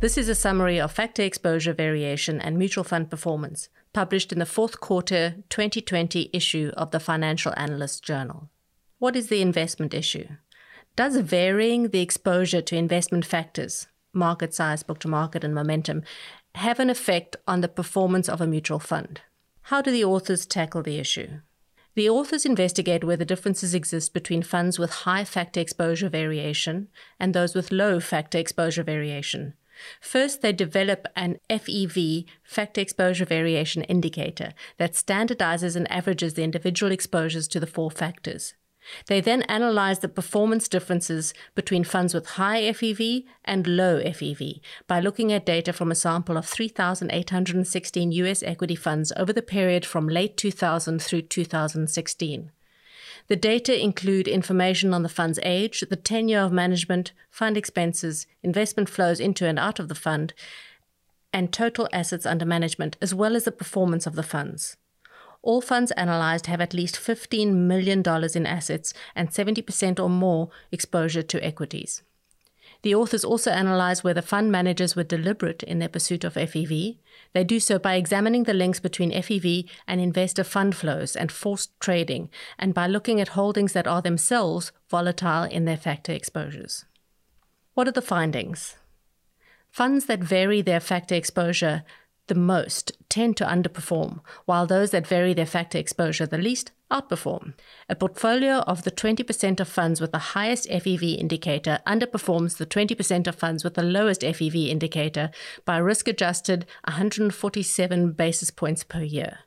This is a summary of factor exposure variation and mutual fund performance, published in the fourth quarter 2020 issue of the Financial Analyst Journal. What is the investment issue? Does varying the exposure to investment factors, market size, book to market, and momentum, have an effect on the performance of a mutual fund? How do the authors tackle the issue? The authors investigate whether differences exist between funds with high factor exposure variation and those with low factor exposure variation, First, they develop an FEV, factor exposure variation indicator, that standardizes and averages the individual exposures to the four factors. They then analyze the performance differences between funds with high FEV and low FEV by looking at data from a sample of 3,816 US equity funds over the period from late 2000 through 2016. The data include information on the fund's age, the tenure of management, fund expenses, investment flows into and out of the fund, and total assets under management, as well as the performance of the funds. All funds analyzed have at least $15 million in assets and 70% or more exposure to equities. The authors also analyze whether fund managers were deliberate in their pursuit of FEV. They do so by examining the links between FEV and investor fund flows and forced trading, and by looking at holdings that are themselves volatile in their factor exposures. What are the findings? Funds that vary their factor exposure the most tend to underperform, while those that vary their factor exposure the least outperform. A portfolio of the 20% of funds with the highest FEV indicator underperforms the 20% of funds with the lowest FEV indicator by risk adjusted 147 basis points per year,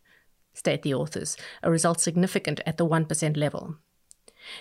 state the authors, a result significant at the 1% level.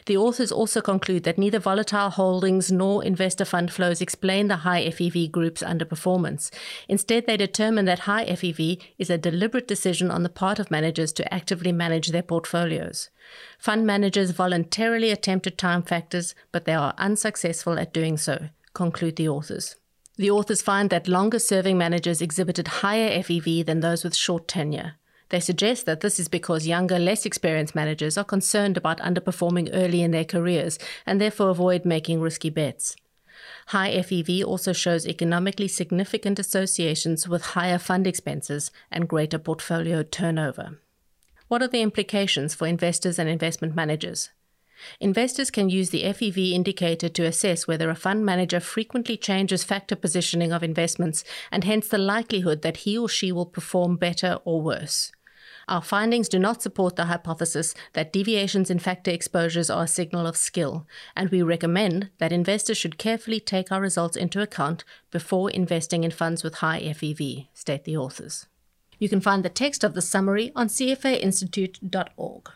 The authors also conclude that neither volatile holdings nor investor fund flows explain the high FEV group's underperformance. Instead, they determine that high FEV is a deliberate decision on the part of managers to actively manage their portfolios. Fund managers voluntarily attempted time factors, but they are unsuccessful at doing so, conclude the authors. The authors find that longer serving managers exhibited higher FEV than those with short tenure. They suggest that this is because younger, less experienced managers are concerned about underperforming early in their careers and therefore avoid making risky bets. High FEV also shows economically significant associations with higher fund expenses and greater portfolio turnover. What are the implications for investors and investment managers? Investors can use the FEV indicator to assess whether a fund manager frequently changes factor positioning of investments and hence the likelihood that he or she will perform better or worse. Our findings do not support the hypothesis that deviations in factor exposures are a signal of skill, and we recommend that investors should carefully take our results into account before investing in funds with high FEV, state the authors. You can find the text of the summary on cfainstitute.org.